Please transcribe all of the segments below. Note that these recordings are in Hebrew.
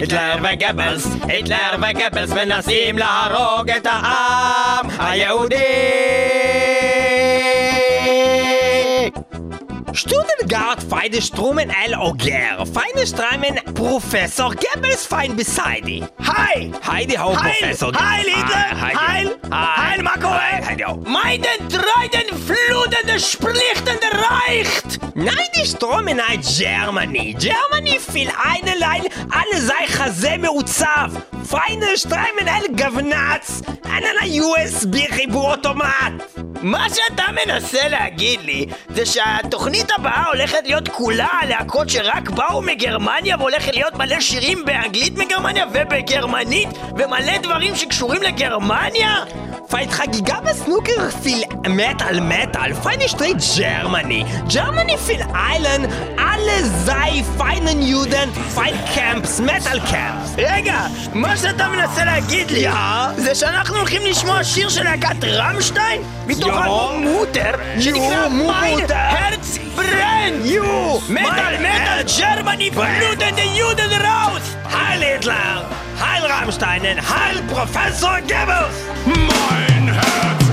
היטלר וגבלס, היטלר וגבלס מנסים להרוג את העם היהודי! Stuttgart, feine Strummen all Auger, feine Strummen Professor Goebbels fein beside. Hi! Heidi Hau, Professor Heil Hitler! Ah, heil, Hi, Hi ah, heil Marco! Hi, heil, heil. Meiden, treiden, flutende, splichtende Reicht! Nein, die Strummen ein Germany. Germany viel eine Leil, alle sei Chase meuzaf. Feine Strummen all Gavnatz, einer USB-Ribu-Automat. מה שאתה מנסה להגיד לי זה שהתוכנית הבאה הולכת להיות כולה להקות שרק באו מגרמניה והולכת להיות מלא שירים באנגלית מגרמניה ובגרמנית ומלא דברים שקשורים לגרמניה? פייט חגיגה בסנוקר פיל מטאל מטאל, פיינה שטרייט ג'רמני. ג'רמני פיל איילן, alle sei feinen Juden, fein קמפס, מטאל קמפס. רגע, מה שאתה מנסה להגיד לי זה שאנחנו הולכים לשמוע שיר של להקת רמשטיין? מתוך יו. אלבום מוטר שנקרא מו- מיין מוטר. הרץ ברנד! יו! מטאל מטאל ג'רמני פלוטן דה יודן ראוס! Heil Hitler, Heil Rammsteinen, Heil Professor Goebbels! Mein Herz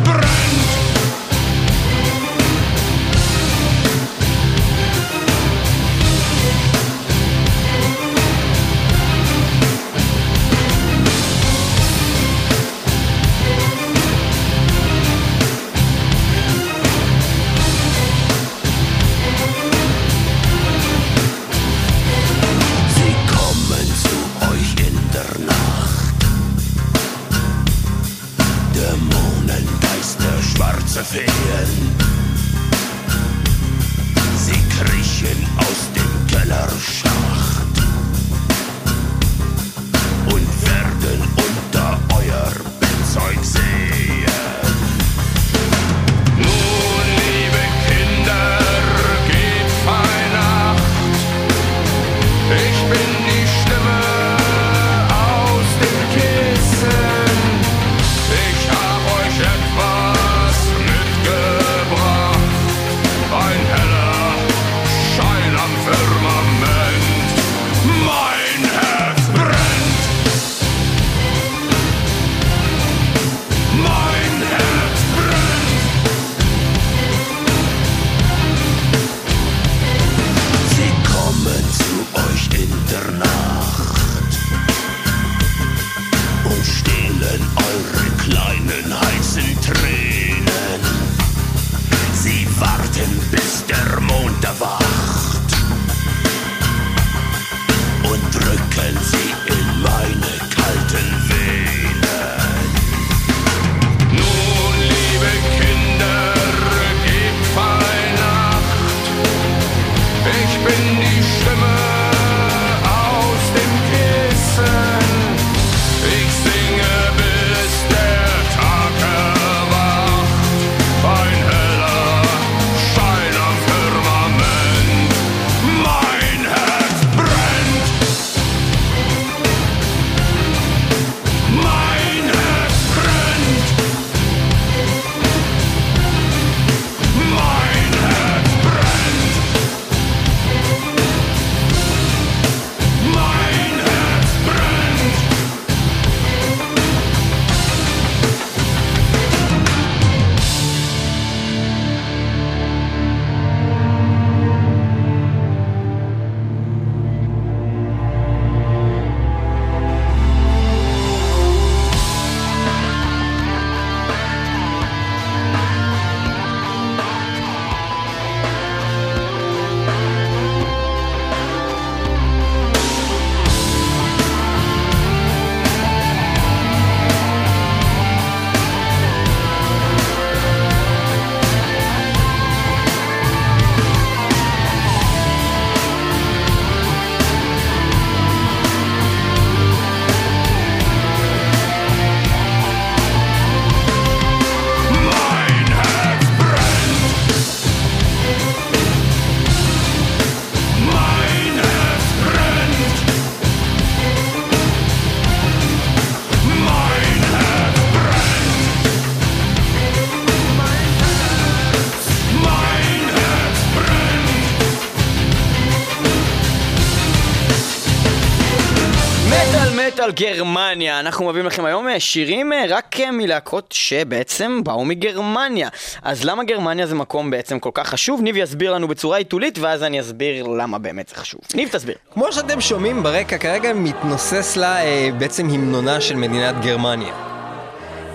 מטאל גרמניה, אנחנו מביאים לכם היום אה, שירים אה, רק אה, מלהקות שבעצם באו מגרמניה. אז למה גרמניה זה מקום בעצם כל כך חשוב? ניב יסביר לנו בצורה עיתולית, ואז אני אסביר למה באמת זה חשוב. ניב תסביר. כמו שאתם שומעים ברקע כרגע מתנוסס לה אה, בעצם המנונה של מדינת גרמניה.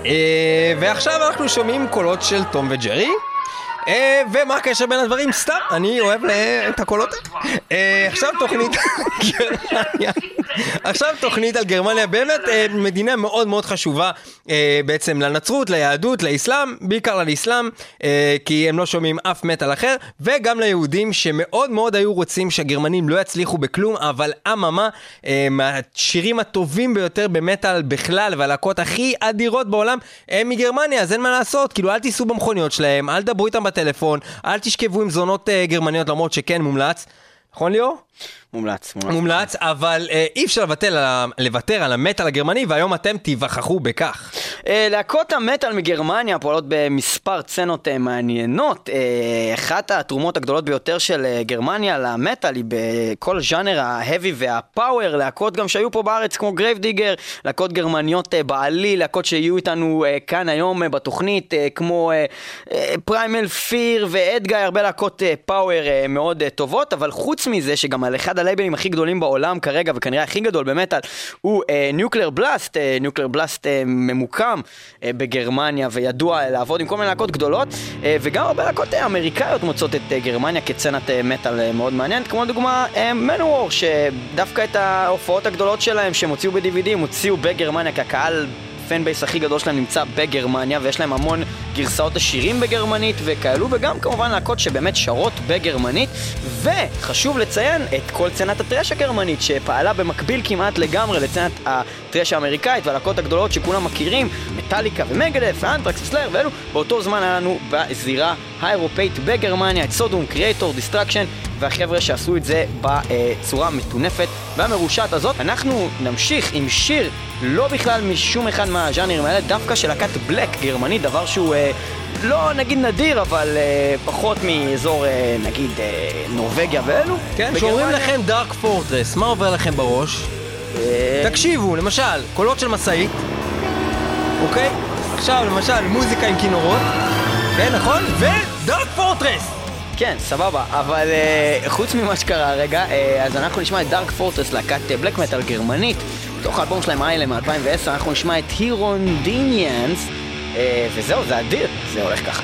אה, ועכשיו אנחנו שומעים קולות של תום וג'רי. אה, ומה הקשר בין הדברים? סתם, אני אוהב את הקולות. אה, עכשיו תוכנית על גרמניה. עכשיו תוכנית על גרמניה, באמת אה, מדינה מאוד מאוד חשובה בעצם לנצרות, ליהדות, לאסלאם, בעיקר לאסלאם, כי הם לא שומעים אף מטאל אחר, וגם ליהודים שמאוד מאוד היו רוצים שהגרמנים לא יצליחו בכלום, אבל אממה, מהשירים הטובים ביותר במטאל בכלל, והלהקות הכי אדירות בעולם, הם מגרמניה, אז אין מה לעשות, כאילו אל תיסעו במכוניות שלהם, אל תדברו איתם בטלפון, אל תשכבו עם זונות אה, גרמניות, למרות שכן מומלץ. נכון ליאור? מומלץ, מומלץ. מומלץ, אבל אה, אי אפשר ה- לוותר על המטאל הגרמני, והיום אתם תיווכחו בכך. אה, להקות המטאל מגרמניה פועלות במספר סצנות אה, מעניינות. אה, אחת התרומות הגדולות ביותר של גרמניה למטאל היא בכל ז'אנר ה heavy וה power, להקות גם שהיו פה בארץ כמו Grave Digger, להקות גרמניות בעלי, להקות שיהיו איתנו כאן היום בתוכנית, כמו Primal Fear ו Edguy, הרבה להקות power מאוד טובות, אבל חוץ מזה שגם על אחד הלייבלים הכי גדולים בעולם כרגע, וכנראה הכי גדול במטאל, הוא Nuclear Blast, Nuclear Blast ממוקם אה, בגרמניה וידוע אה, לעבוד עם כל מיני להקות גדולות, אה, וגם הרבה להקות אה, אמריקאיות מוצאות את אה, גרמניה כסצנת אה, מטאל אה, מאוד מעניינת, כמו לדוגמה Manowar, שדווקא את ההופעות הגדולות שלהם שהם הוציאו ב-DVD, הם הוציאו בגרמניה, כי הקהל... ה fan base הכי גדול שלהם נמצא בגרמניה ויש להם המון גרסאות השירים בגרמנית וכאלו וגם כמובן להקות שבאמת שרות בגרמנית וחשוב לציין את כל סצנת ה thrash הגרמנית שפעלה במקביל כמעט לגמרי לסצנת ה thrash האמריקאית והלהקות הגדולות שכולם מכירים Metallica ו Megadeth ו Anthrax ו Slayer ואלו באותו זמן היה לנו בזירה האירופאית בגרמניה את Sodom, Kreator, Destruction והחבר'ה שעשו את זה בצורה המטונפת והמרושעת הזאת. אנחנו נמשיך עם שיר לא בכלל משום אחד מהז'אנרים האלה, דווקא של להקת בלק גרמנית, דבר שהוא אה, לא נגיד נדיר, אבל אה, פחות מאזור אה, נגיד אה, נורבגיה ואלו. כן, כשאומרים לכם דארק פורטרס, מה עובר לכם בראש? אה, תקשיבו, למשל, קולות של משאית, אוקיי? עכשיו, למשל, מוזיקה עם כינורות, כן, נכון? ודארק פורטרס! כן, סבבה, אבל uh, חוץ ממה שקרה הרגע, uh, אז אנחנו נשמע את דארק פורטרס, להקת בלק מטאל גרמנית, מתוך האלבום שלהם איילם מ-2010, אנחנו נשמע את הירונדיניאנס, uh, וזהו, זה אדיר, זה הולך ככה.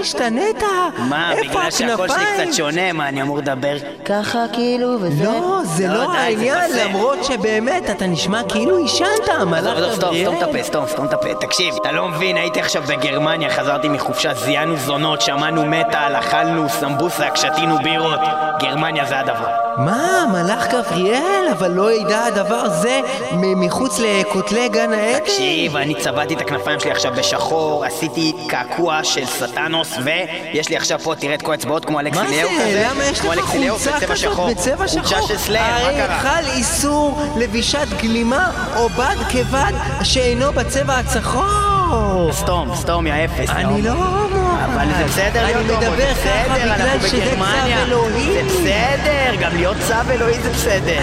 השתנית? מה, בגלל שהקול שלי? קצת שונה, מה, אני אמור לדבר ככה כאילו, וזה? לא, זה לא די, העניין. למרות שבאמת אתה נשמע כאילו עישנת, מלאך עזוב, סתום, סתום את. הפה, סתום, סתום את הפה. תקשיב, אתה לא מבין, הייתי עכשיו בגרמניה, חזרתי מחופשה, זיינו זונות, שמענו מטאל, אכלנו סמבוסק, שתינו בירות. גרמניה זה הדבר. מה, מלאך גבריאל? אבל לא ידע הדבר זה מחוץ לכותלי גן העדן? תקשיב, אני צבעתי את הכנפיים שלי עכשיו בשחור, עשיתי קעקוע של סטנוס, ויש לי עכשיו פה, תראה את כל האצבעות כמו אלכסי מה ליאו זה? כזה. למה יש לך חולצה כזאת. בצבע שחור? חולצה של סלאר, מה הרי קרה? חל איסור לבישת גלימה או בד כבד שאינו בצבע הצחור. סתום, סתום, יא אפס. אני. לא. אבל זה בסדר אני להיות הומו, זה בסדר, אנחנו בגלל שזה צו בגרמניה. אלוהי. זה בסדר, גם להיות צו אלוהי זה בסדר.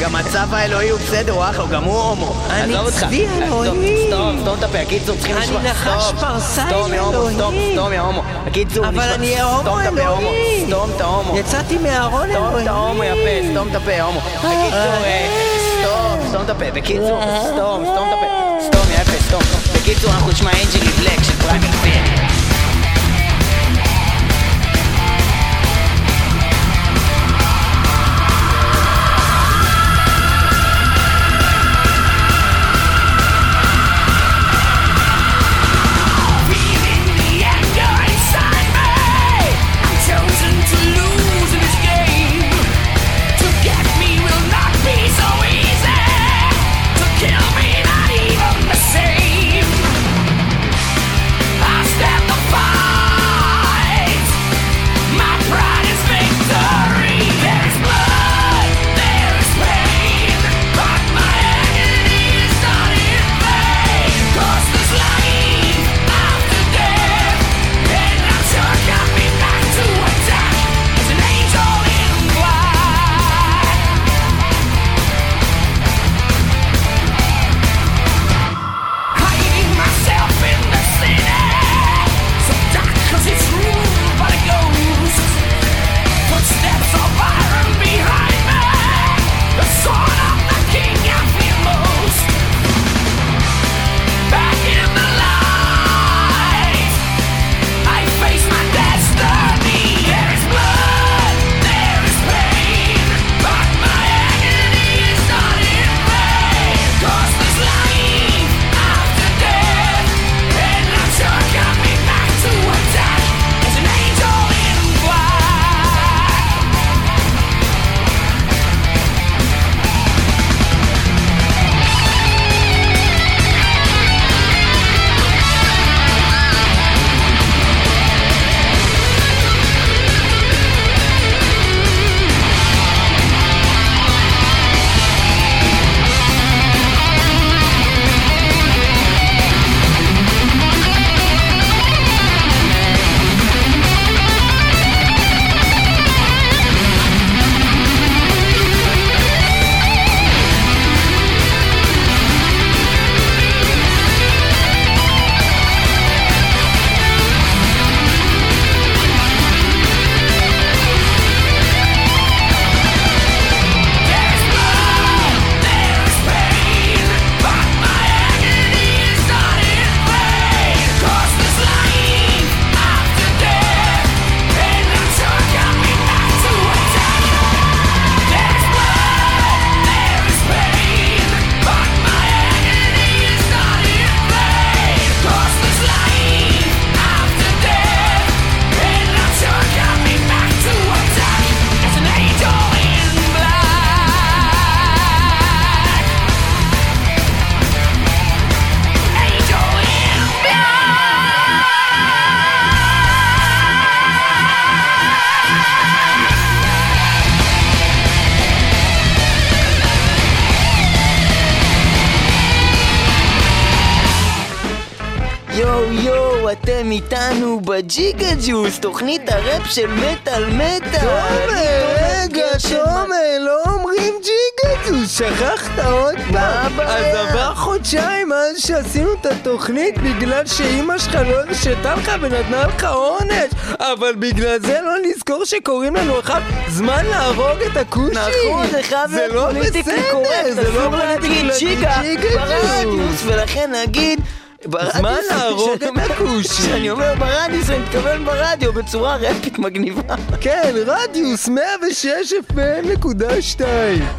גם הצו האלוהי הוא בסדר, הוא אחלה, גם הוא הומו. אני. צבי סתום, אלוהי. סתום, סתום את הפה, הקיצור צריכים אני לשמוע. נחש סתום, פרסאי סתום, יא הומו, סתום. סתום, יא הומו. הקיצור, אבל אני סתום הפה, הומו. אלוהי. סתום את ההומו. יצאתי מהארון סתום אלוהי. את ההומו, יא פה, סתום את הפה, הומו. בקיצור, אה, סתום, סתום את הפה. בקיצור, סתום, סתום את הפה. סתום, אפס, סתום. בקיצור, אנחנו נשמע אנג'לי בלק של פריימר פייר. ג'וס, תוכנית הראפ של מטאל מטאל. תומר, רגע, תומר, לא אומרים ג'יגה רדיוס, שכחת עוד פעם? אז עבר חודשיים מאז שעשינו את התוכנית בגלל שאימא שלך לא הרשתה לך ונתנה לך עונש. אבל בגלל זה לא נזכור שקוראים לנו עכשיו זמן להרוג את הכושי. נכון, זה חייב זה להיות לא politically בסדר, correct, זה לא אסור להגיד ג'יגה ג'יגה, ברדיוס, ולכן נגיד... זמן להרוג את כשאני אומר- ברדיוס, אני מתכוון ברדיו בצורה רפית מגניבה. כן, רדיוס 106 FM.2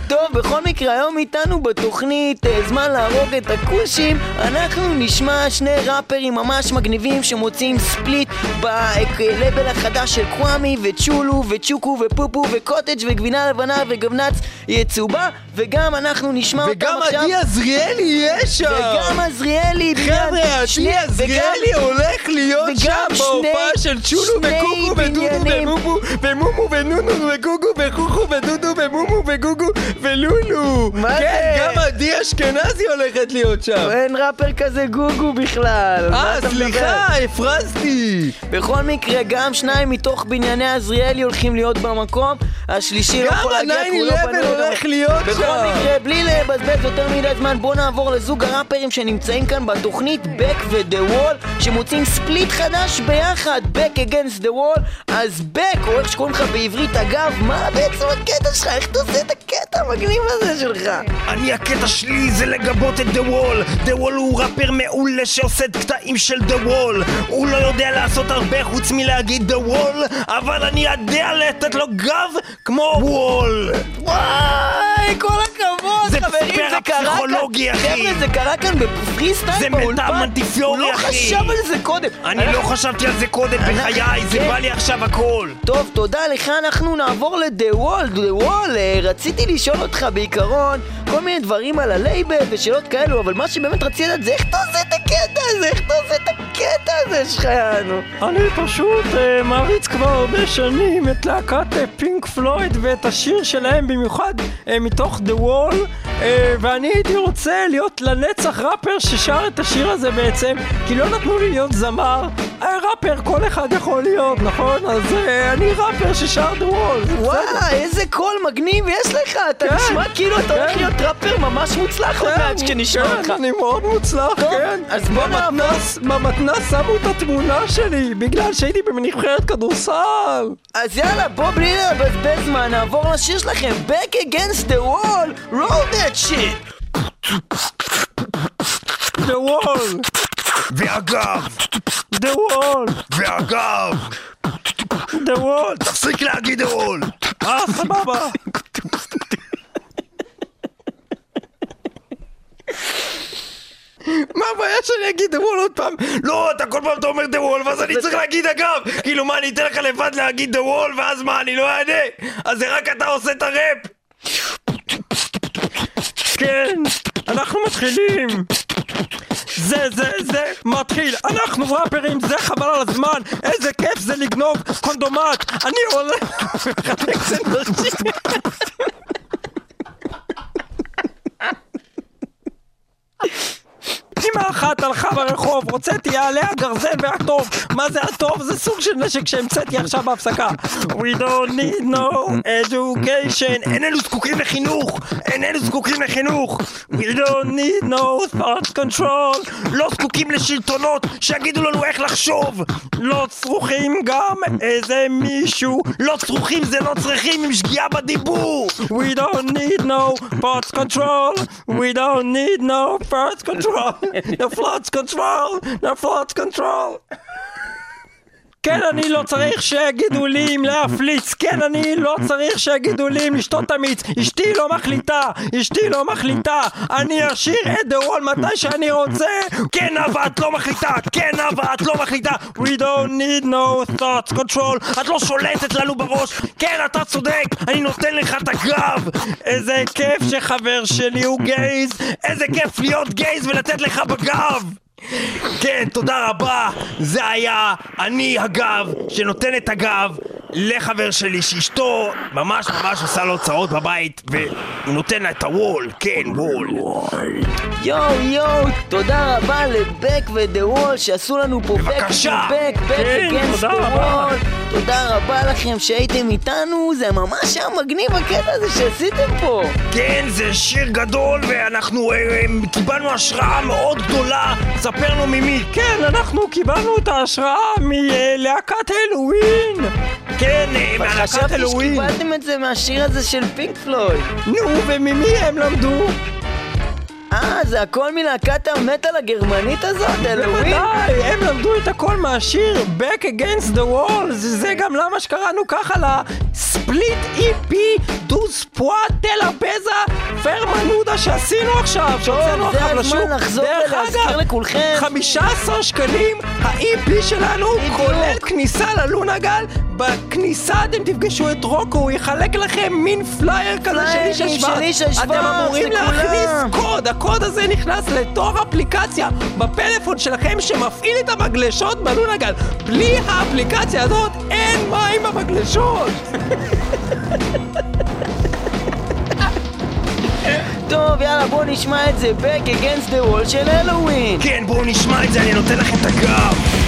טוב, בכל מקרה, היום איתנו בתוכנית אה, זמן להרוג את הכושים. אנחנו נשמע שני ראפרים ממש מגניבים שמוציאים ספליט בלבל החדש של קוואמי וצ'ולו וצ'וקו ופופו וקוטג' וגבינה לבנה וגבנץ צהובה וגם אנחנו נשמע אותם וגם עכשיו עדי עזריאלי יהיה שם וגם עזריאלי חבר'ה, עדי עזריאלי וגם- הולך להיות וגם שם בהופעה של צ'ולו וקוקו ודודו. ומומו ומומו ונונו וגוגו וחוכו ודודו ומומו וגוגו ולולו מה כן, זה? גם עדי אשכנזי הולכת להיות שם אין ראפר כזה גוגו בכלל אה? סליחה, הפרזתי בכל מקרה, גם שניים מתוך בנייני עזריאלי הולכים להיות במקום, השלישי לא יכול להגיע כי הוא לא ה-9-11 בנוי. גם- הולך להיות בכל. מקרה, בלי לבזבז יותר מדי זמן, בואו נעבור לזוג הראפרים שנמצאים כאן בתוכנית Back ו-The Wall, שמוצאים ספליט חדש ביחד, Back Against the Wall. אז Back, או איך שקוראים לך בעברית, אגב, מה בעצם הקטע שלך? איך אתה עושה את הקטע המגניב הזה שלך? אני הקטע שלי זה לגבות את The Wall The Wall הוא ראפר מעולה שעושה את קטעים של The Wall הוא לא יודע לעשות הרבה חוץ מלהגיד The Wall אבל אני יודע לתת לו גב כמו wall וואי, כל הכבוד, זה חברים, זה קרה פסיכולוגי, כאן, אחי. חבר'ה, זה קרה כאן בפרי סטייל זה. מטעם אנטיפיורי, הוא לא אחי. חשב על זה קודם. אני לא חשבתי על זה קודם בחיי זה כן. בא לי עכשיו הכל טוב, תודה לך, אנחנו נעבור Wall. The Wall, אה, רציתי לשאול אותך בעיקרון כל מיני דברים על הלייבל ושאלות כאלו, אבל מה שבאמת רציתי לדעת זה איך אתה עושה את הקטע הזה, איך אתה עושה את הקטע הזה שלך, יענו. אני פשוט אה, מעריץ כבר הרבה שנים את להקת אה, פינק פלויד ואת השיר שלהם במיוחד אה, מתוך The Wall אה, ואני הייתי רוצה להיות לנצח ראפר ששר את השיר הזה בעצם כי לא נתנו לי להיות זמר אה, ראפר כל אחד יכול להיות, נכון? אז אה, אני ראפר ששר The Wall. וואי, איזה קול מגניב יש לך, אתה כן, נשמע כאילו אתה כן. הולך להיות ראפר ממש מוצלח עוד מעט כשנשמע כן, אותך. אני מאוד מוצלח, טוב, כן. אז בוא במתנ"ס, במתנ"ס שמו את התמונה שלי בגלל שהייתי בנבחרת כדורסל. אז יאללה, בוא בלי לבזבז זמן, נעבור לשיר שלכם, Back Against the Wall, roll that shit! The Wall, ואגב The Wall, ואגב The Wall. תפסיק להגיד The Wall אה, סבבה. מה הבעיה שאני אגיד The Wall עוד פעם? לא, אתה כל פעם אתה אומר The Wall ואז אני צריך להגיד אגב כאילו מה אני אתן לך לבד להגיד The Wall ואז מה אני לא אענה? אז זה רק אתה עושה את הראפ כן, אנחנו מתחילים. זה, זה, זה, מתחיל. אנחנו ראפרים, זה חבל על הזמן. איזה כיף זה לגנוב קונדומט. אני הולך... סנדוויצ'ים. אמא אחת הלכה ברחוב, הוצאתי עליה גרזן והטוב. מה זה הטוב? זה סוג של נשק שהמצאתי עכשיו בהפסקה. We don't need no education. איננו זקוקים לחינוך איננו זקוקים לחינוך We don't need no thought control. לא זקוקים לשלטונות שיגידו לנו איך לחשוב לא צריכים גם איזה מישהו. לא צריכים זה לא צריכים עם שגיאה בדיבור We don't need no thought control. We don't need no thought control. No flood's control! No flood's control! כן, אני לא צריך שיגידו לי אם להפליץ, כן, אני לא צריך שיגידו לי אם לשתות אמיץ, אשתי לא מחליטה, אשתי לא מחליטה, אני אשאיר את דה וול מתי שאני רוצה, כן אבל את לא מחליטה כן אבל את לא מחליטה. We don't need no thought control, את לא שולטת לנו בראש. כן אתה צודק אני נותן לך את הגב. איזה כיף שחבר שלי הוא גייז, איזה כיף להיות גייז ולתת לך בגב כן, תודה רבה. זה היה אני הגב שנותן את הגב. לחבר שלי שאשתו ממש ממש עושה לו צרות בבית והוא נותן לה את הוול, כן, וול. יואו יואו, תודה רבה לבק ודה וול שעשו לנו פה בק בבקשה. בק, בק כן, אגנסט דה. וול. תודה רבה לכם שהייתם איתנו, זה ממש היה מגניב הקטע הזה שעשיתם פה. כן, זה שיר גדול ואנחנו אה, אה, קיבלנו השראה מאוד גדולה. ספר לו ממי. כן, אנחנו קיבלנו את ההשראה מלהקת הלואוין! כן, אה, מהלהקת אלוהים. שקיבלתם את זה מהשיר הזה של פינק פלויד. נו, וממי הם למדו? אה, זה הכל מלהקת המטאל הגרמנית הזאת, אלוהים? בוודאי, הם למדו את הכל מהשיר Back Against the Wall, זה, גם למה שקראנו ככה לספליט EP דוז פואט דלה בזה פרמנודה שעשינו עכשיו, שהוצאנו זה עכשיו הזמן לשוק. לחזור דרך ולהזכיר אגב, לכולכם. 15 שקלים, ה-EP שלנו כולל כניסה ללונגל, בכניסה אתם תפגשו את רוקו, הוא יחלק לכם מין פלייר כזה של איש. השבט, אתם אמורים. להכניס קוד, הקוד הזה נכנס לתוך אפליקציה בפלאפון שלכם שמפעיל את המגלשות בלונגל. בלי האפליקציה הזאת אין מים במגלשות! טוב, יאללה, בואו נשמע את זה Back Against the Wall של Helloween. כן, בואו נשמע את זה, אני נותן לכם את הגב.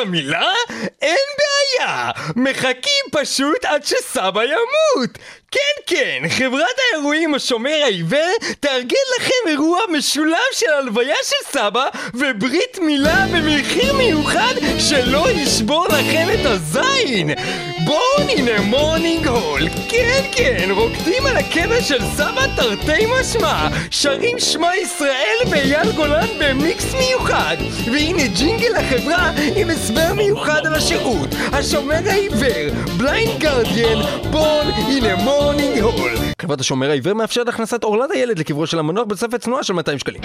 המילה? אין בעיה! מחכים פשוט עד שסבא ימות! כן כן, חברת האירועים השומר העיוור תארגן לכם אירוע משולב של הלוויה של סבא וברית מילה במחיר מיוחד שלא ישבור לכם את הזין! בואו הנה mourning hall, כן כן, רוקדים על הקבר של סבא תרתי משמע, שרים שמע ישראל ואייל גולן במיקס מיוחד, והנה ג'ינגל לחברה עם הסבר מיוחד על השירות, השומר העיוור, Blind Guardian, Born in a Mourning Hall. חברת השומר העיוור מאפשרת הכנסת עורלת הילד לקברו של המנוח בתוספת צנועה של 200 שקלים.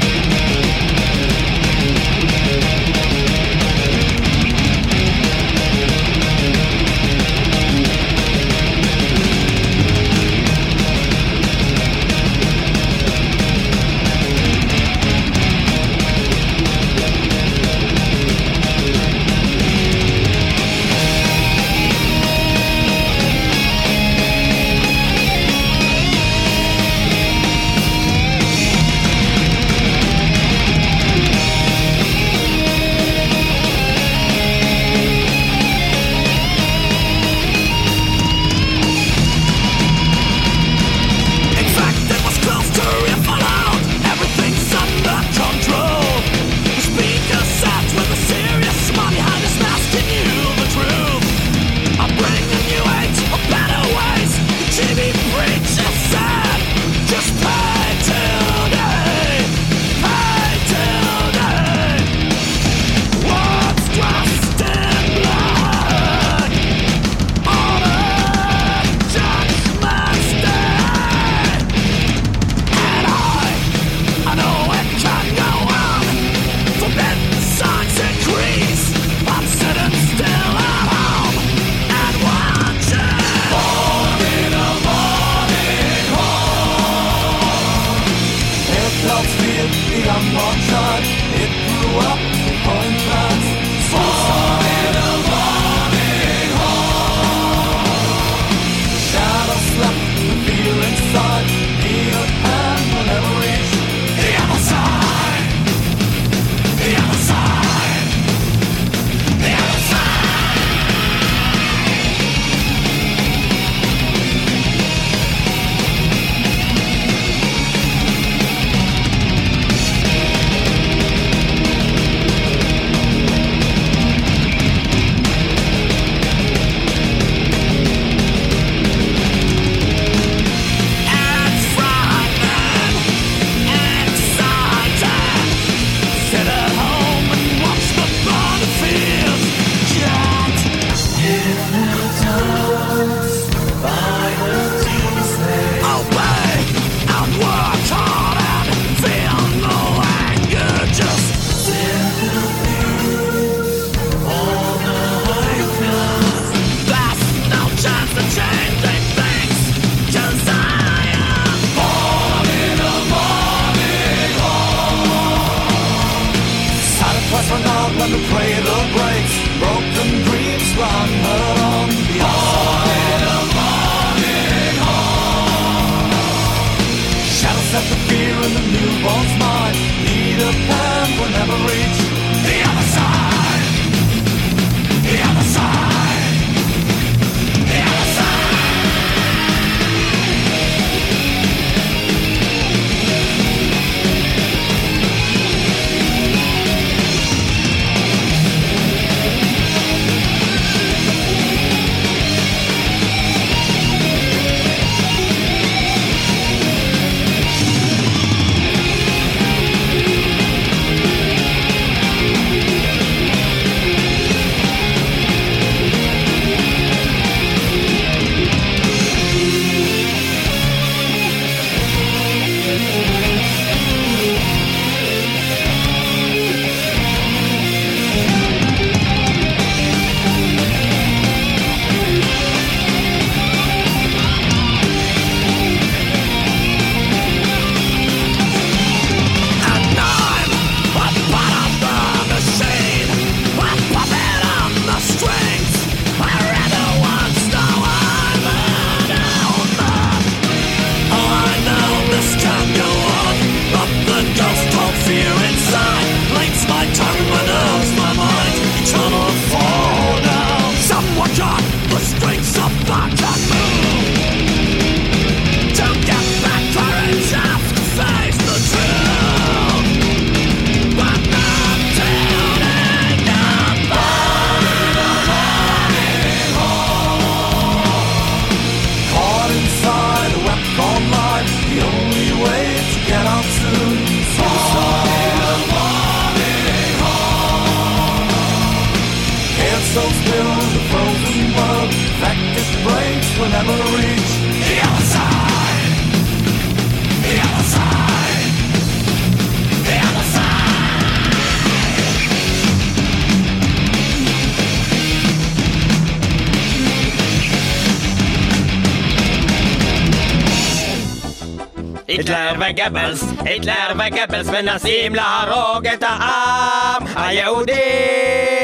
וגבלס, היטלר וגבלס מנסים להרוג את העם היהודי!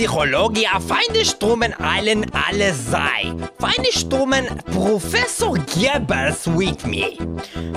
Parapsychologia, feine Strömen allen alle sei. Feine Strömen, Professor Goebbels with me.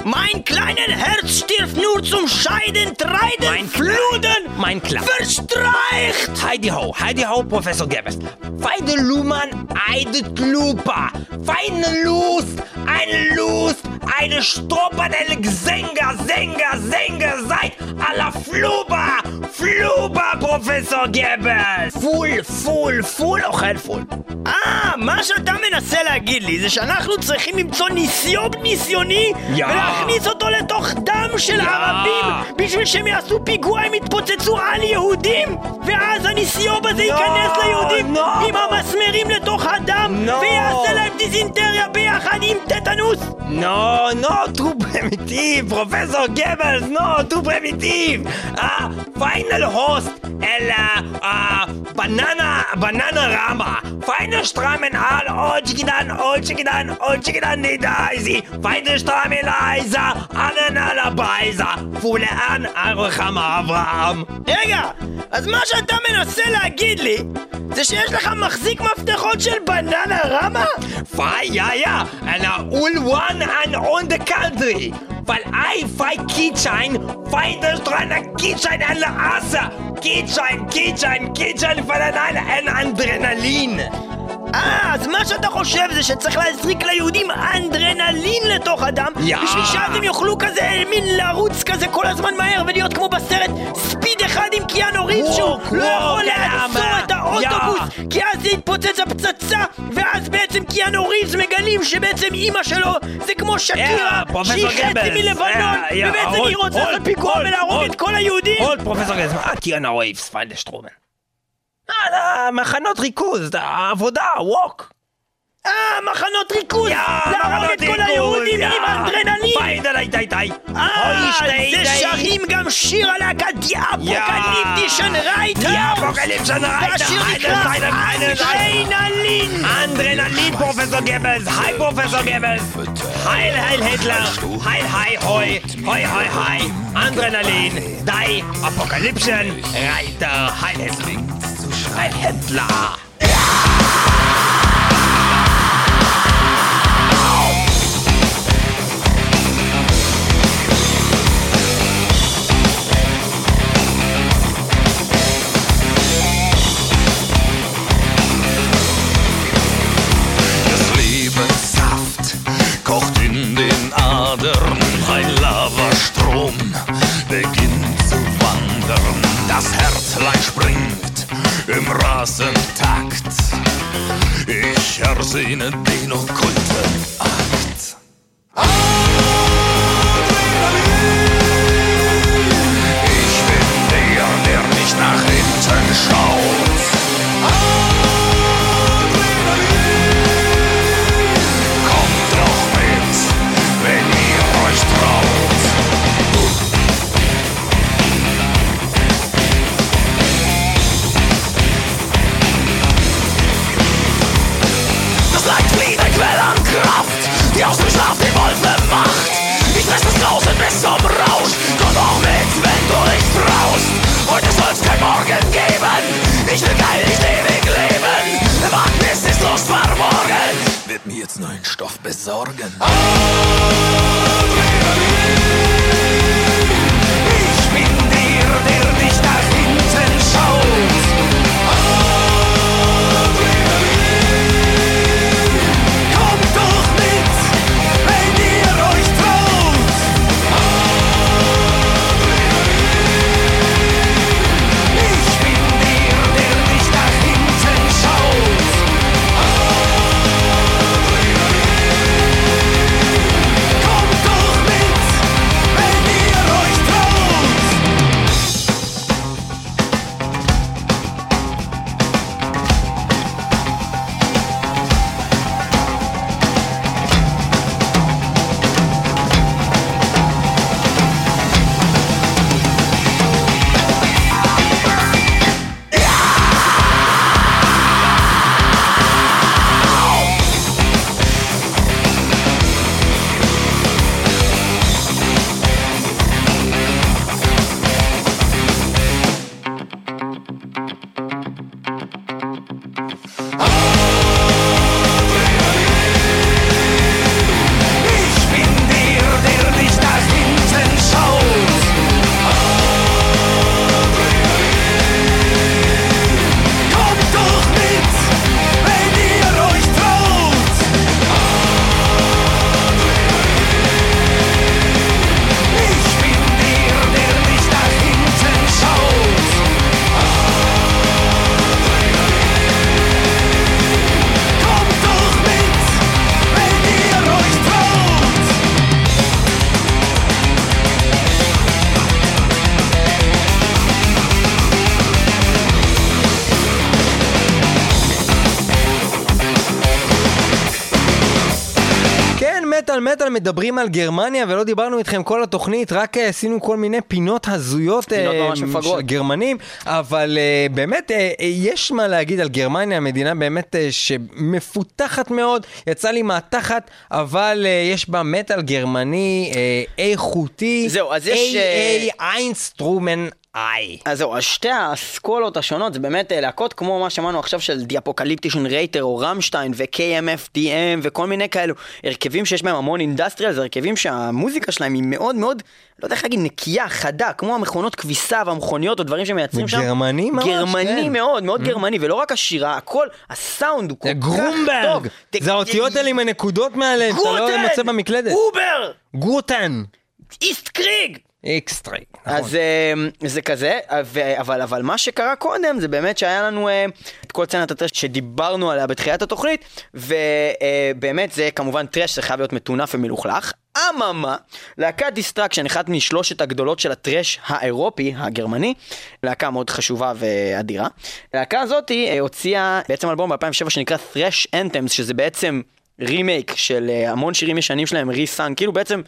Mein kleinen Herz stirbt nur zum Scheiden, Treiden, Mein Fluden, Klein, mein Klein. verstreicht! Heidi ho, Heidi ho, Professor Goebbels. Feine Luhmann, eidet Lupa. Feine Lust, eine Lust, eine Stropanelle Sänger, Sänger, Sänger seid aller Fluba, Fluba, Professor Goebbels. פול, פול, פול אוכל פול. אה, מה שאתה מנסה להגיד לי זה שאנחנו צריכים למצוא ניסיון ניסיוני יא. ולהכניס אותו לתוך דם של יא. ערבים בשביל שהם יעשו פיגוע הם יתפוצצו על יהודים ואז הניסיון הזה ייכנס ליהודים נו. עם המסמרים לתוך הדם נו. ויעשה להם דיזינטריה ביחד עם טטנוס No, no, tu primitiv, Professor Goebbels, no, tu primitiv. Ah, final host, el ah, banana, banana rama. Feine Strammen al, olchigidan, olchigidan, olchigidan, ne daisy. Feine Strammen leisa, anen alabaisa. Fule an, aruchama Abraham. רגע, אז מה שאתה מנסה להגיד לי זה שיש לך מחזיק מפתחות של בננה רמה? Fai, ja, ja, and uh, all one and on the country. weil I fight Keychain, weiter Strander Kitschein an der Asse. Kitschein, Kitschein, Kitschein, von einer an Adrenalin. אה, אז מה שאתה חושב זה שצריך להזריק ליהודים אנדרנלין לתוך הדם יא. בשביל שאז הם יוכלו כזה מין לרוץ כזה כל הזמן מהר ולהיות כמו בסרט ספיד אחד עם קיאנו ריב ווק, שהוא לא יכול ווק, לעצור? את האוטובוס יא. כי אז זה יתפוצץ הפצצה ואז בעצם קיאנו ריבס מגלים שבעצם אימא שלו זה כמו שקירה פרופסור שהיא חצי. מלבנון ובעצם הולד, היא רוצה הולד, לעשות פיגוע הולד, ולהרוג הולד. את כל היהודים עוד פרופסור גזמן, קיאנה ווייבס, פיין שטרומן. אה, מחנות ריכוז, העבודה, ווק. אה, מחנות ריכוז יא, להרוג את כל היהודים עם אנדרנלין פיין די די די. אה, זה די. שרים גם שיר הלהקה דיאפוקליפטישן רייטר! דיאפוקליפטישן רייטר, והשיר eine, נקרא eine, eine, אנדרנלין! Adrenalin, Professor Goebbels. Hi, Professor Goebbels. Heil, heil, Hitler. Heil, hi, hoi. Hoi, hoi, hi. Adrenalin. Die Apokalypsen. Reiter. ein Händler. sine dino con מדברים על גרמניה ולא דיברנו איתכם כל התוכנית, רק אה, עשינו כל מיני פינות הזויות פינות אה. של גרמנים, אבל אה, באמת אה, אה, יש מה להגיד על גרמניה, מדינה באמת אה, שמפותחת מאוד, יצא לי מהתחת, אבל אה, יש בה מטאל גרמני אה, איכותי. זהו, אז יש, אה, A.A. אינסטרומן איי. אז זהו, אז שתי האסכולות השונות זה באמת אה, להקות כמו מה שאמרנו עכשיו של Die Apokalyptischen Reiter או רמשטיין ו-KMFDM וכל מיני כאלו הרכבים שיש בהם המון industrial, זה הרכבים שהמוזיקה שלהם היא מאוד מאוד, לא יודע איך להגיד, נקייה, חדה, כמו המכונות כביסה והמכוניות או דברים שמייצרים שם. וגרמני ממש, גרמני כן. מאוד, מאוד גרמני, ולא רק השירה, הכל, הסאונד הוא כל כך טוב. גרומברג! זה האותיות האלה עם הנקודות מעליהן, שאתה לא guten! מוצא במקלדת. über! guten! ist Krieg! אקסטרי. נכון. אז אה, זה כזה, אבל, אבל מה שקרה קודם זה באמת שהיה לנו אה, את כל סצנת הטרש שדיברנו עליה בתחילת התוכנית, ובאמת זה כמובן טרש, זה חייב להיות מטונף ומלוכלך. אממה, להקת Destruction, אחת משלושת הגדולות של הטרש האירופי, הגרמני, להקה מאוד חשובה ואדירה. הלהקה הזאת אה, הוציאה בעצם אלבום ב-2007 שנקרא Thrash Anthems, שזה בעצם רימייק של אה, המון שירים ישנים שלהם, ריסאן, כאילו בעצם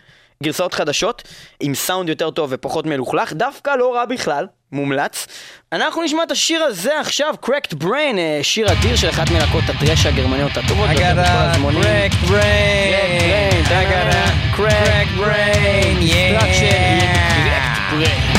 גרסאות חדשות, עם סאונד יותר טוב ופחות מלוכלך, דווקא לא רע בכלל, מומלץ. אנחנו נשמע את השיר הזה עכשיו, Cracked Brain, אה, שיר אדיר של אחת מלהקות הטרש הגרמניות הטובות. Got בכל הזמנים. cracked brain. Cracked brain, cracked brain. Destruction, Yeah. Cracked brain.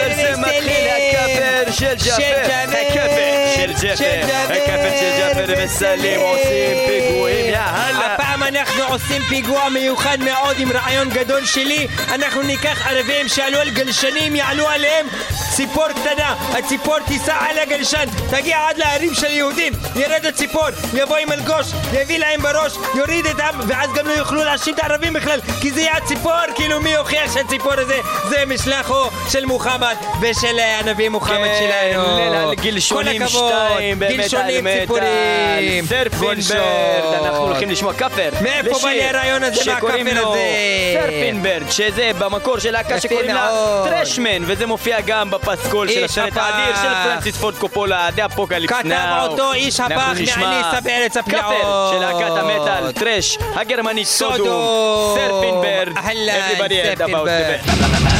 ג'אבר זה מתחיל הכפר של ג'אבר, הכפר של ג'אבר, הכפר של ג'אבר וסלים עושים פיגועים, יאללה. הפעם אנחנו עושים פיגוע מיוחד מאוד עם רעיון גדול שלי. אנחנו ניקח ערבים שעלו על גלשנים יעלו עליהם. ציפור קטנה הציפור תיסע על הגלשן. תגיע עד להרים של יהודים. ירד הציפור יבוא עם אלגוש יביא להם בראש יוריד אותם ואז גם לא יוכלו להאשים את הערבים בכלל כי זה יהיה הציפור. כאילו מי יוכיח שהציפור הזה זה משלחו של מוחמד ושל אה, הנביא מוחמד כן, שלנו גלשונים. שתיים, באמת גלשונים ציפורים סרפינברד, אנחנו הולכים לשמוע כפר. מאיפה בא לי הרעיון הזה, מה שקוראים הכפר לו הזה? סרפינברד, שזה במקור של להקה שקוראים לה. טרשמן, וזה מופיע גם בפסקול של הסרט הפח. האדיר של פרנסיס פורד קופולה, The Apocalypse כתב Now. אותו איש הפח מאליסה בארץ הפלאות. כפר של להקת המטאל, טרש, הגרמנית סודום, סודום. סרפינברד, אהלן, סרפינברד.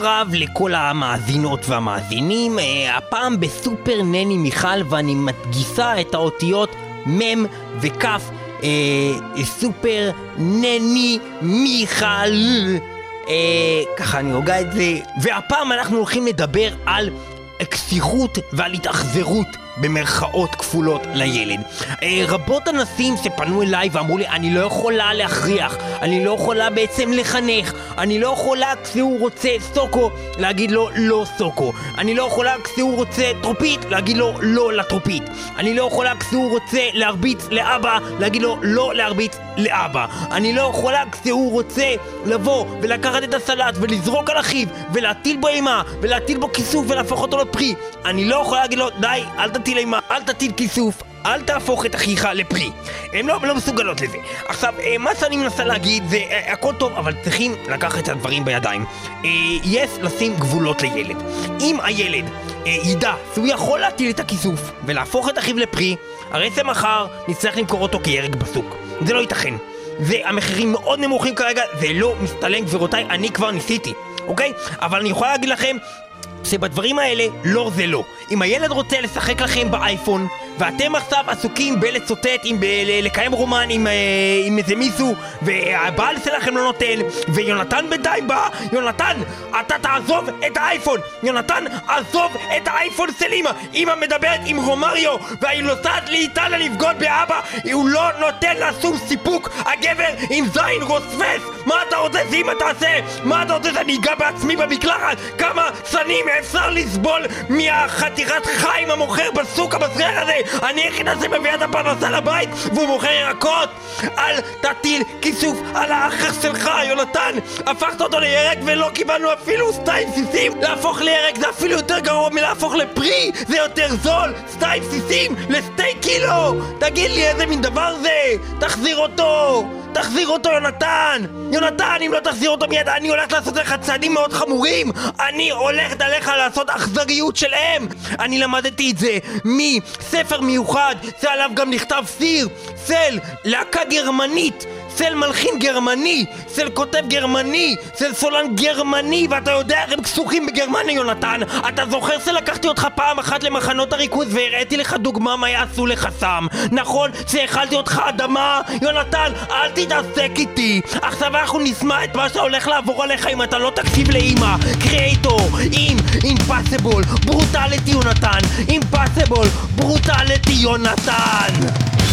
רב לכל המאזינות והמאזינים, אה, הפעם בסופר נני מיכל ואני מדגיסה את האותיות מ' וכ' אה, סופר נני מיכל. אה, ככה אני הוגה את זה. והפעם אנחנו הולכים לדבר על קשיחות ועל התאכזרות במרכאות כפולות לילד. אה, רבות אנסים שפנו אליי ואמרו לי, אני לא יכולה להכריח, אני לא יכולה בעצם לחנך, אני לא יכולה כשהוא רוצה סוקו, להגיד לו לא סוקו, אני לא יכולה כשהוא רוצה טרופית, להגיד לו לא לטרופית, אני לא יכולה כשהוא רוצה להרביץ לאבא, להגיד לו לא להרביץ לאבא, אני לא יכולה כשהוא רוצה לבוא ולקחת את הסלט ולזרוק על אחיו ולהטיל בו אימה ולהטיל בו כיסוף ולהפוך אותו לפרי, אני לא יכולה להגיד לו די, אל תטיל אימה, אל תטיל כיסוף, אל תהפוך את אחיך לפרי. הן לא, לא מסוגלות לזה. עכשיו, אה, מה שאני מנסה להגיד זה אה, הכל טוב, אבל צריכים לקחת את הדברים בידיים. אה, יש לשים גבולות לילד. אם הילד אה, ידע שהוא יכול להטיל את הכיסוף ולהפוך את אחיו לפרי, הרי זה מחר נצטרך למכור אותו כירק בסוק. זה לא ייתכן. זה המחירים מאוד נמוכים כרגע, זה לא מסתלם גבירותיי, אני כבר ניסיתי, אוקיי? אבל אני יכולה להגיד לכם שבדברים האלה, לא זה לא. אם הילד רוצה לשחק לכם באייפון, ואתם עכשיו עסוקים בלצוטט, עם ב- לקיים רומן עם, אה, עם איזה מישהו, והבעל שלכם לא נותן, ויונתן בינתיים בא, יונתן, אתה תעזוב את האייפון! יונתן, עזוב את האייפון של אמא! אמא מדברת עם רומריו, והיא נוסעת לאיטליה לבגוד באבא, הוא לא נותן לה שום סיפוק! הגבר עם זין רוספס! מה אתה רוצה שאמא תעשה? מה אתה רוצה שאני אגע בעצמי במקלחת? כמה שנים אפשר לסבול מהחתיכת חיים המוכר בסוק המסריח הזה? אני היחידה שמביאה את הפרנסה לבית והוא מוכר ירקות! אל תטיל כיסוף על האחר שלך, יונתן! הפכת אותו לירק ולא קיבלנו אפילו שתיים סיסים! להפוך לירק זה אפילו יותר גרוע מלהפוך לפרי! זה יותר זול! שתיים סיסים לשתי קילו! תגיד לי איזה מין דבר זה! תחזיר אותו! תחזיר אותו, יונתן! יונתן, אם לא תחזיר אותו מיד, אני הולך לעשות לך צעדים מאוד חמורים! אני הולכת עליך לעשות אכזריות של אם! אני למדתי את זה מספר מיוחד, שעליו גם נכתב סיר, סל, להקה גרמנית! סל מלחין גרמני, סל כותב גרמני, סל סולן גרמני, ואתה יודע איך הם כסוכים בגרמניה, יונתן? אתה זוכר שלקחתי אותך פעם אחת למחנות הריכוז והראיתי לך דוגמה מה יעשו לך שם? נכון שהאכלתי אותך אדמה? יונתן, אל תתעסק איתי! עכשיו אנחנו נשמע את מה שהולך לעבור עליך אם אתה לא תקשיב לאימא! קריאטור, עם, אימפסיבול, ברוטליטי יונתן! אימפסיבול, ברוטליטי יונתן!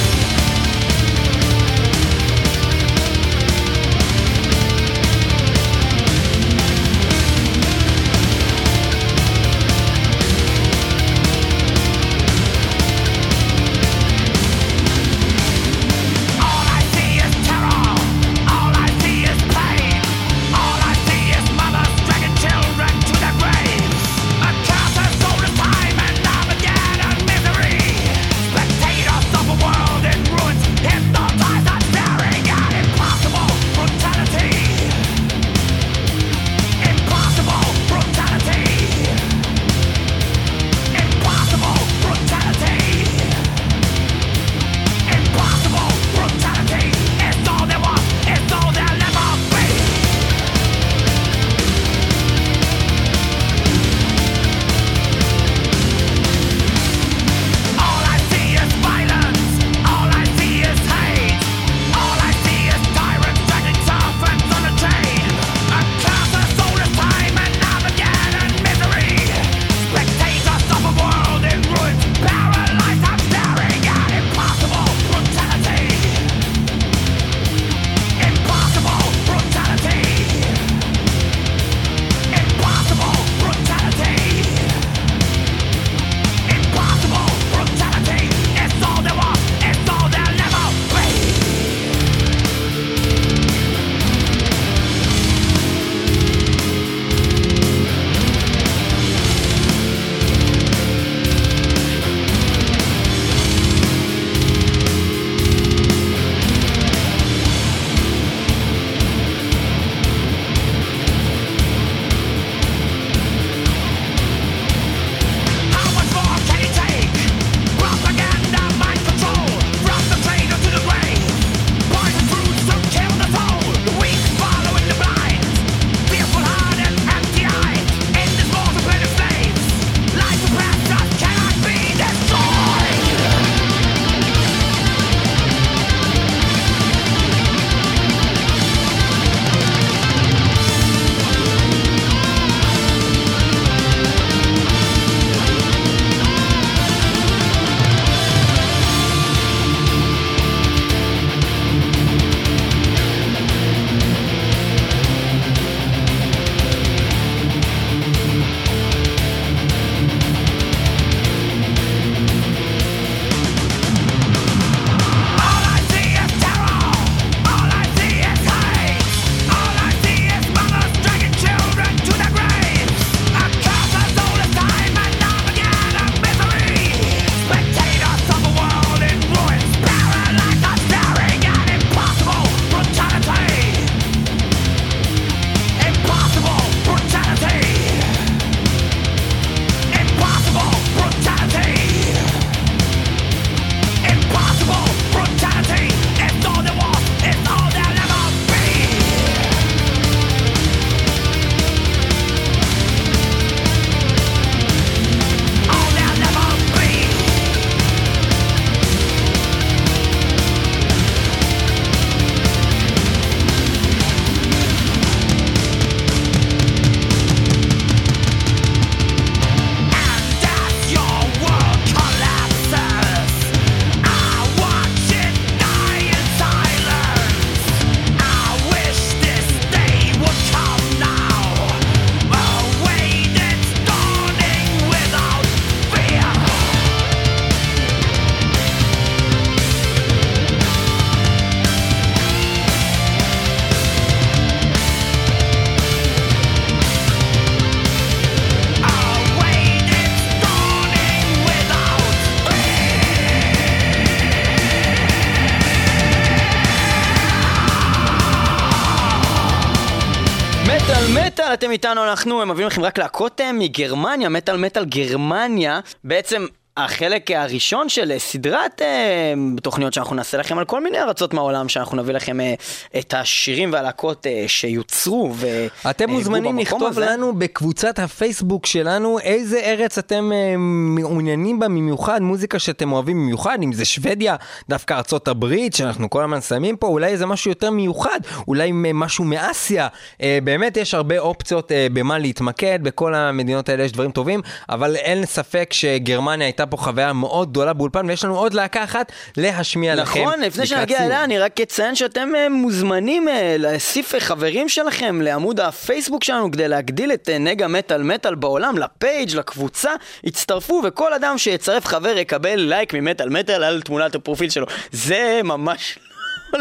אנחנו מביאים לכם רק להקות אה, מגרמניה, מטאל מטאל גרמניה. בעצם החלק הראשון של אה, סדרת אה, תוכניות שאנחנו נעשה לכם על כל מיני ארצות מהעולם, שאנחנו נביא לכם אה, את השירים והלהקות אה, שיוצרו ו... אתם אה, מוזמנים במקום לכתוב הזה. לנו בקבוצת הפייסבוק שלנו איזה ארץ אתם אה, מעוניינים בה במיוחד, מוזיקה שאתם אוהבים במיוחד, אם זה שוודיה, דווקא ארצות הברית, שאנחנו כל הזמן שמים פה, אולי איזה משהו יותר מיוחד, אולי מ- משהו מאסיה. אה, באמת יש הרבה אופציות אה, במה להתמקד, בכל המדינות האלה יש דברים טובים, אבל אין ספק שגרמניה הייתה פה חוויה מאוד גדולה באולפן, ויש לנו עוד להקה אחת להשמיע לכם. נכון, לפני שנגיע. אליה, אני רק אציין שאתם אה, מוזמנים אה, להוסיף אה, חברים שלכם לעמוד הפייסבוק שלנו כדי להגדיל את נגה מטאל מטאל בעולם, לפייג', לקבוצה, יצטרפו, וכל אדם שיצרף חבר יקבל לייק ממטאל מטאל על תמונת הפרופיל שלו. זה ממש...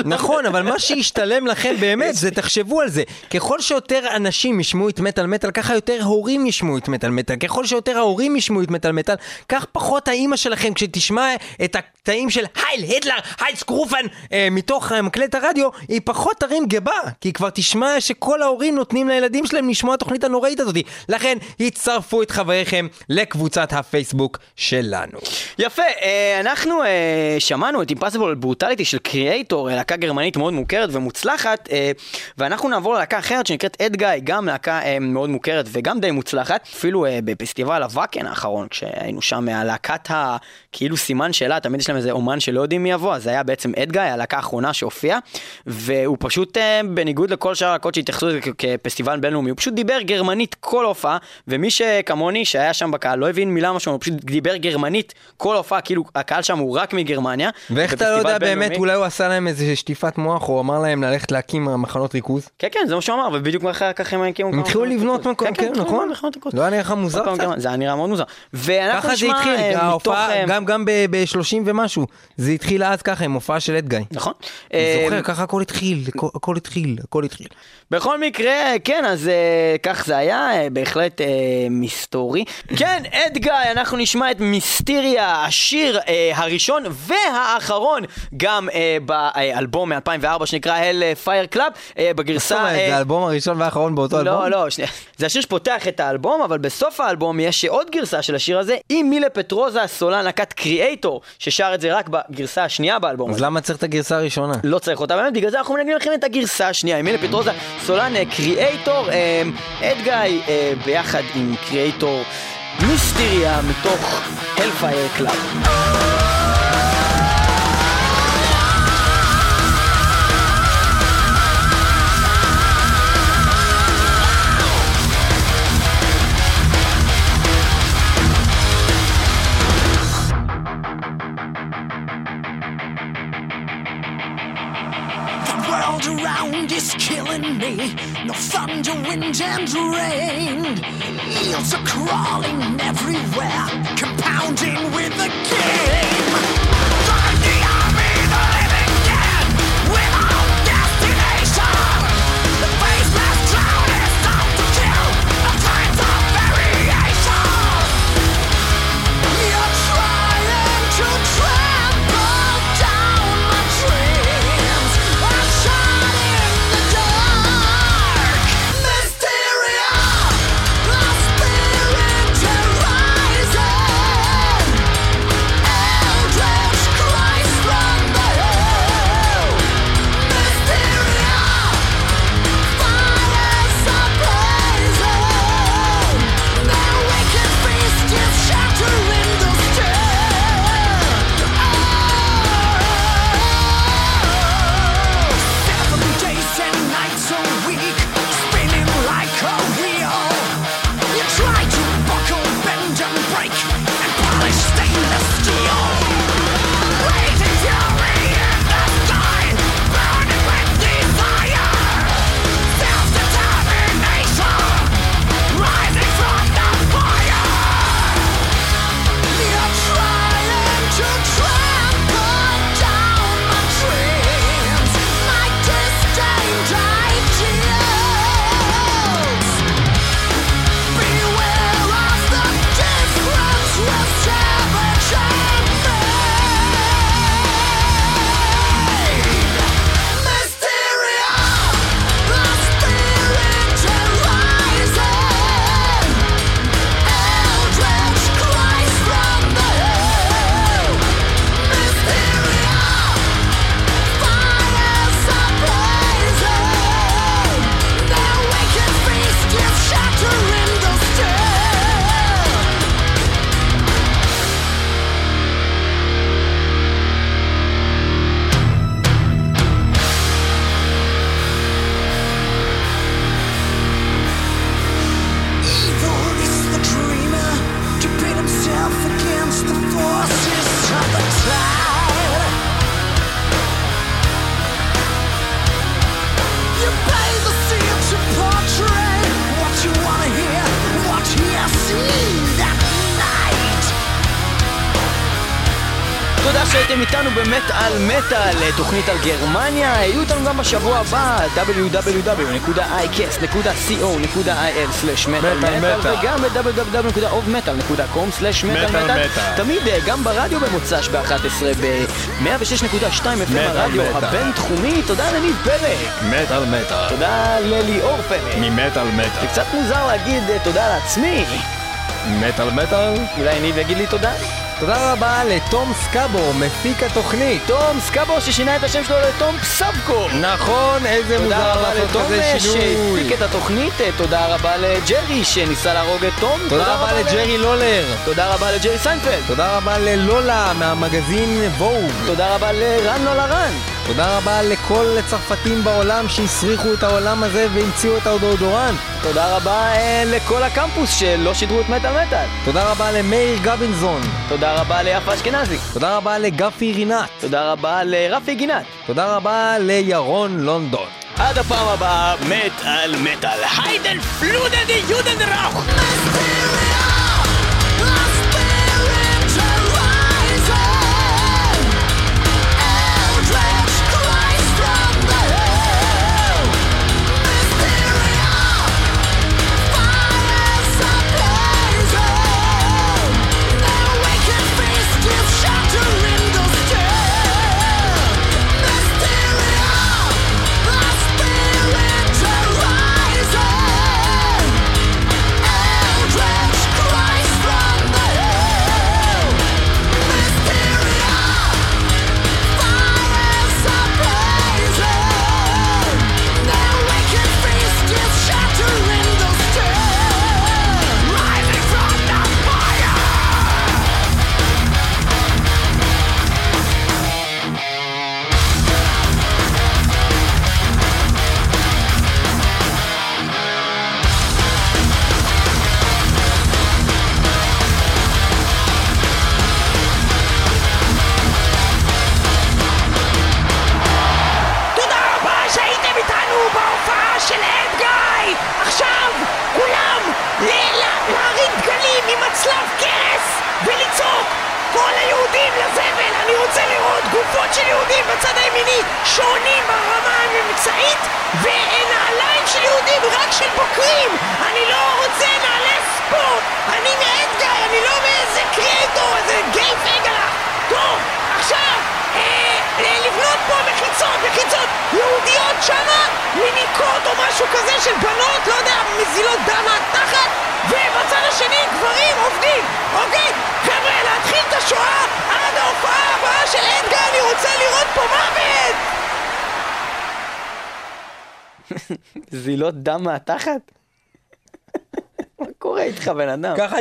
נכון, אבל מה שישתלם לכם באמת, זה תחשבו על זה. ככל שיותר אנשים ישמעו את מטאל מטאל, ככה יותר הורים ישמעו את מטאל מטאל. ככל שיותר ההורים ישמעו את מטאל מטאל, כך פחות האימא שלכם, כשתשמע את הקטעים של הייל היטלר, הייל סקרופן, אה, מתוך אה, מקלט הרדיו, היא פחות תרים גבה. כי היא כבר תשמע שכל ההורים נותנים לילדים שלהם לשמוע התוכנית הנוראית הזאת. לכן, הצטרפו את חבריכם לקבוצת הפייסבוק שלנו. יפה, אה, אנחנו אה, שמענו את אימפסיבול ברוטליטי של קריאייטור, להקה גרמנית מאוד מוכרת ומוצלחת, אה, ואנחנו נעבור ללהקה אחרת שנקראת אדגאי, גם להקה אה, מאוד מוכרת וגם די מוצלחת, אפילו אה, בפסטיבל הוואקן האחרון, כשהיינו שם, הלהקת ה... כאילו סימן שאלה, תמיד יש להם איזה אומן שלא יודעים מי יבוא, אז זה היה בעצם אדגאי, הלהקה האחרונה שהופיעה, והוא פשוט, אה, בניגוד לכל שאר הלהקות שהתייחסו לזה כפסטיבל בינלאומי, הוא פשוט דיבר גרמנית כל הופעה, ומי שכמוני, שהיה שם בקהל, לא הבין מילה משהו, הוא פשוט דיבר גרמנית כל הופעה, כאילו הקהל שם הוא רק מגרמניה. ואיך אתה לא יודע באמת, אולי הוא עשה להם איזה שטיפת מוח, או אמר להם ללכת להקים מחנות ריכוז? כן, כן, זה מה שהוא אמר, ובדיוק אחר כך הם הקימו... הם התחילו לבנות. מקום, כן, כן, התחילו נכון? לא היה נראה מוזר קצת? זה היה נראה מאוד מוזר. ואנחנו ככה זה התחיל, אה. ההופעה, אה, גם גם ב-30 ומשהו, זה התחיל אז ככה עם הופעה של אדגאי. נכון. אני אה, זוכר, ככה הכל התחיל, הכל התחיל, הכל התחיל. בכל מקרה, כן, אז אה, כך זה היה, אה, בהחלט אה, מסתורי. כן, אדגאי, אנחנו נשמע את מיסטיריה, השיר אה, הראשון והאחרון, גם אה, באלבום מ-2004 שנקרא Hell Fire Club, אה, זאת בגרסה... אומרת, זה האלבום הראשון והאחרון באותו אלבום? לא, לא, שנייה. זה השיר שפותח את האלבום, אבל בסוף האלבום יש עוד גרסה של השיר הזה, עם מילה פטרוזה, הסולן להקת קריאייטור, ששר את זה רק בגרסה השנייה באלבום. אז הזה. למה צריך את הגרסה הראשונה? לא צריך אותה באמת, בגלל זה אנחנו מנגנים לכם את הגרסה השנייה, עם מילה פטרוזה, סולן Kreator, Edguy אה, ביחד עם Kreator Mysteria מתוך Hellfire Club. World around is killing me. No thunder, wind, and rain. Eels are crawling everywhere, compounding with the game. מטאל, תוכנית על גרמניה. היו איתנו גם בשבוע הבא, www.icast.co.il/מטאל וגם ב-www.ovmetal.com/מטאל תמיד אה, גם ברדיו במוצ"ש ב-11 ב-106.2 FM הרדיו הבינתחומי. תודה לניב פרק. מטאל מטאל. תודה לליאור פרק. ממטאל מטאל. זה קצת מוזר להגיד אה, תודה לעצמי. מטאל מטאל. אולי ניב יגיד לי תודה? תודה רבה לתום סקאבו, מפיק התוכנית. תום סקאבו ששינה את השם שלו לתום סבקו. נכון, איזה תודה מוזר רבה לעשות לתום כזה אה, שינוי. שהפיק את התוכנית, אה, תודה רבה לג'רי שניסה להרוג את תום. תודה רבה לג'רי לולר. תודה רבה לג'רי סיינפלד. תודה רבה ללולה מהמגזין וואו. תודה רבה לרן לא לרן. תודה רבה לכל הצרפתים בעולם שהסריחו את העולם הזה והמציאו את הדאודורנט. תודה רבה אה, לכל הקמפוס שלא שידרו את מטאל מטאל. תודה רבה למאיר גבינזון. תודה רבה ליפה אשכנזי. תודה רבה לגפי רינת. תודה רבה לרפי גינת. תודה רבה לירון לונדון. עד הפעם הבאה, מטאל מטאל. היידן פלודן די יודן ראוך.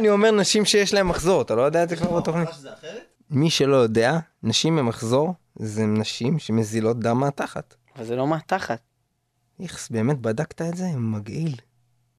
אני אומר נשים שיש להם מחזור, אתה לא יודע את זה כבר בתוכנית? מי שלא יודע, נשים במחזור זה נשים שמזילות דם מהתחת. אבל זה לא מהתחת. איכס, באמת בדקת את זה? מגעיל.